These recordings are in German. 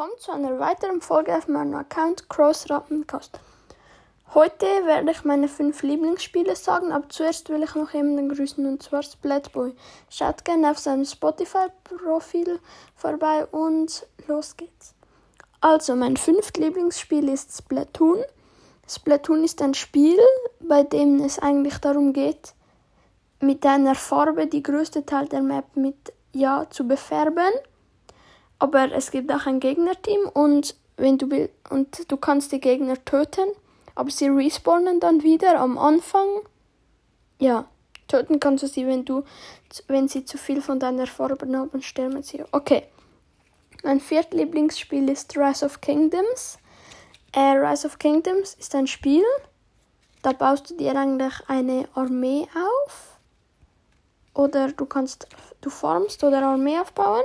willkommen zu einer weiteren Folge auf meinem Account Cross Rappencast. Heute werde ich meine fünf Lieblingsspiele sagen, aber zuerst will ich noch jemanden grüßen und zwar Splatboy. Schaut gerne auf seinem Spotify-Profil vorbei und los geht's. Also, mein fünft Lieblingsspiel ist Splatoon. Splatoon ist ein Spiel, bei dem es eigentlich darum geht, mit einer Farbe die größte Teil der Map mit Ja zu befärben aber es gibt auch ein Gegnerteam und wenn du willst, und du kannst die Gegner töten, aber sie respawnen dann wieder am Anfang. Ja, töten kannst du sie, wenn du wenn sie zu viel von deiner Farbe haben, sterben sie. Okay. Mein viertlieblingsspiel ist Rise of Kingdoms. Äh, Rise of Kingdoms ist ein Spiel, da baust du dir eigentlich eine Armee auf. Oder du kannst, du formst oder Armee aufbauen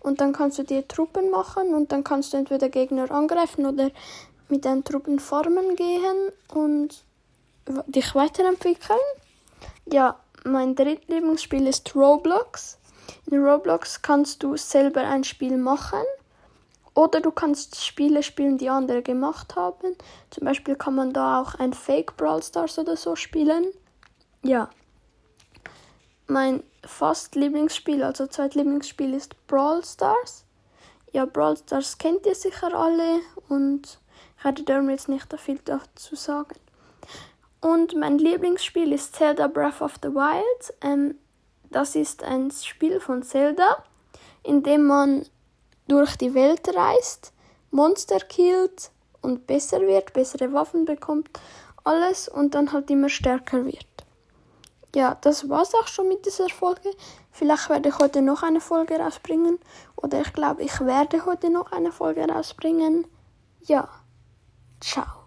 und dann kannst du dir Truppen machen und dann kannst du entweder Gegner angreifen oder mit deinen Truppen formen gehen und dich weiterentwickeln. Ja, mein drittlieblingsspiel ist Roblox. In Roblox kannst du selber ein Spiel machen oder du kannst Spiele spielen, die andere gemacht haben. Zum Beispiel kann man da auch ein Fake Brawl Stars oder so spielen. Ja. Mein fast Lieblingsspiel, also zweitlieblingsspiel ist Brawl Stars. Ja, Brawl Stars kennt ihr sicher alle und ich werde darum jetzt nicht viel dazu sagen. Und mein Lieblingsspiel ist Zelda Breath of the Wild. Ähm, das ist ein Spiel von Zelda, in dem man durch die Welt reist, Monster killt und besser wird, bessere Waffen bekommt, alles und dann halt immer stärker wird ja, das war's auch schon mit dieser Folge. Vielleicht werde ich heute noch eine Folge rausbringen. Oder ich glaube, ich werde heute noch eine Folge rausbringen. Ja, ciao.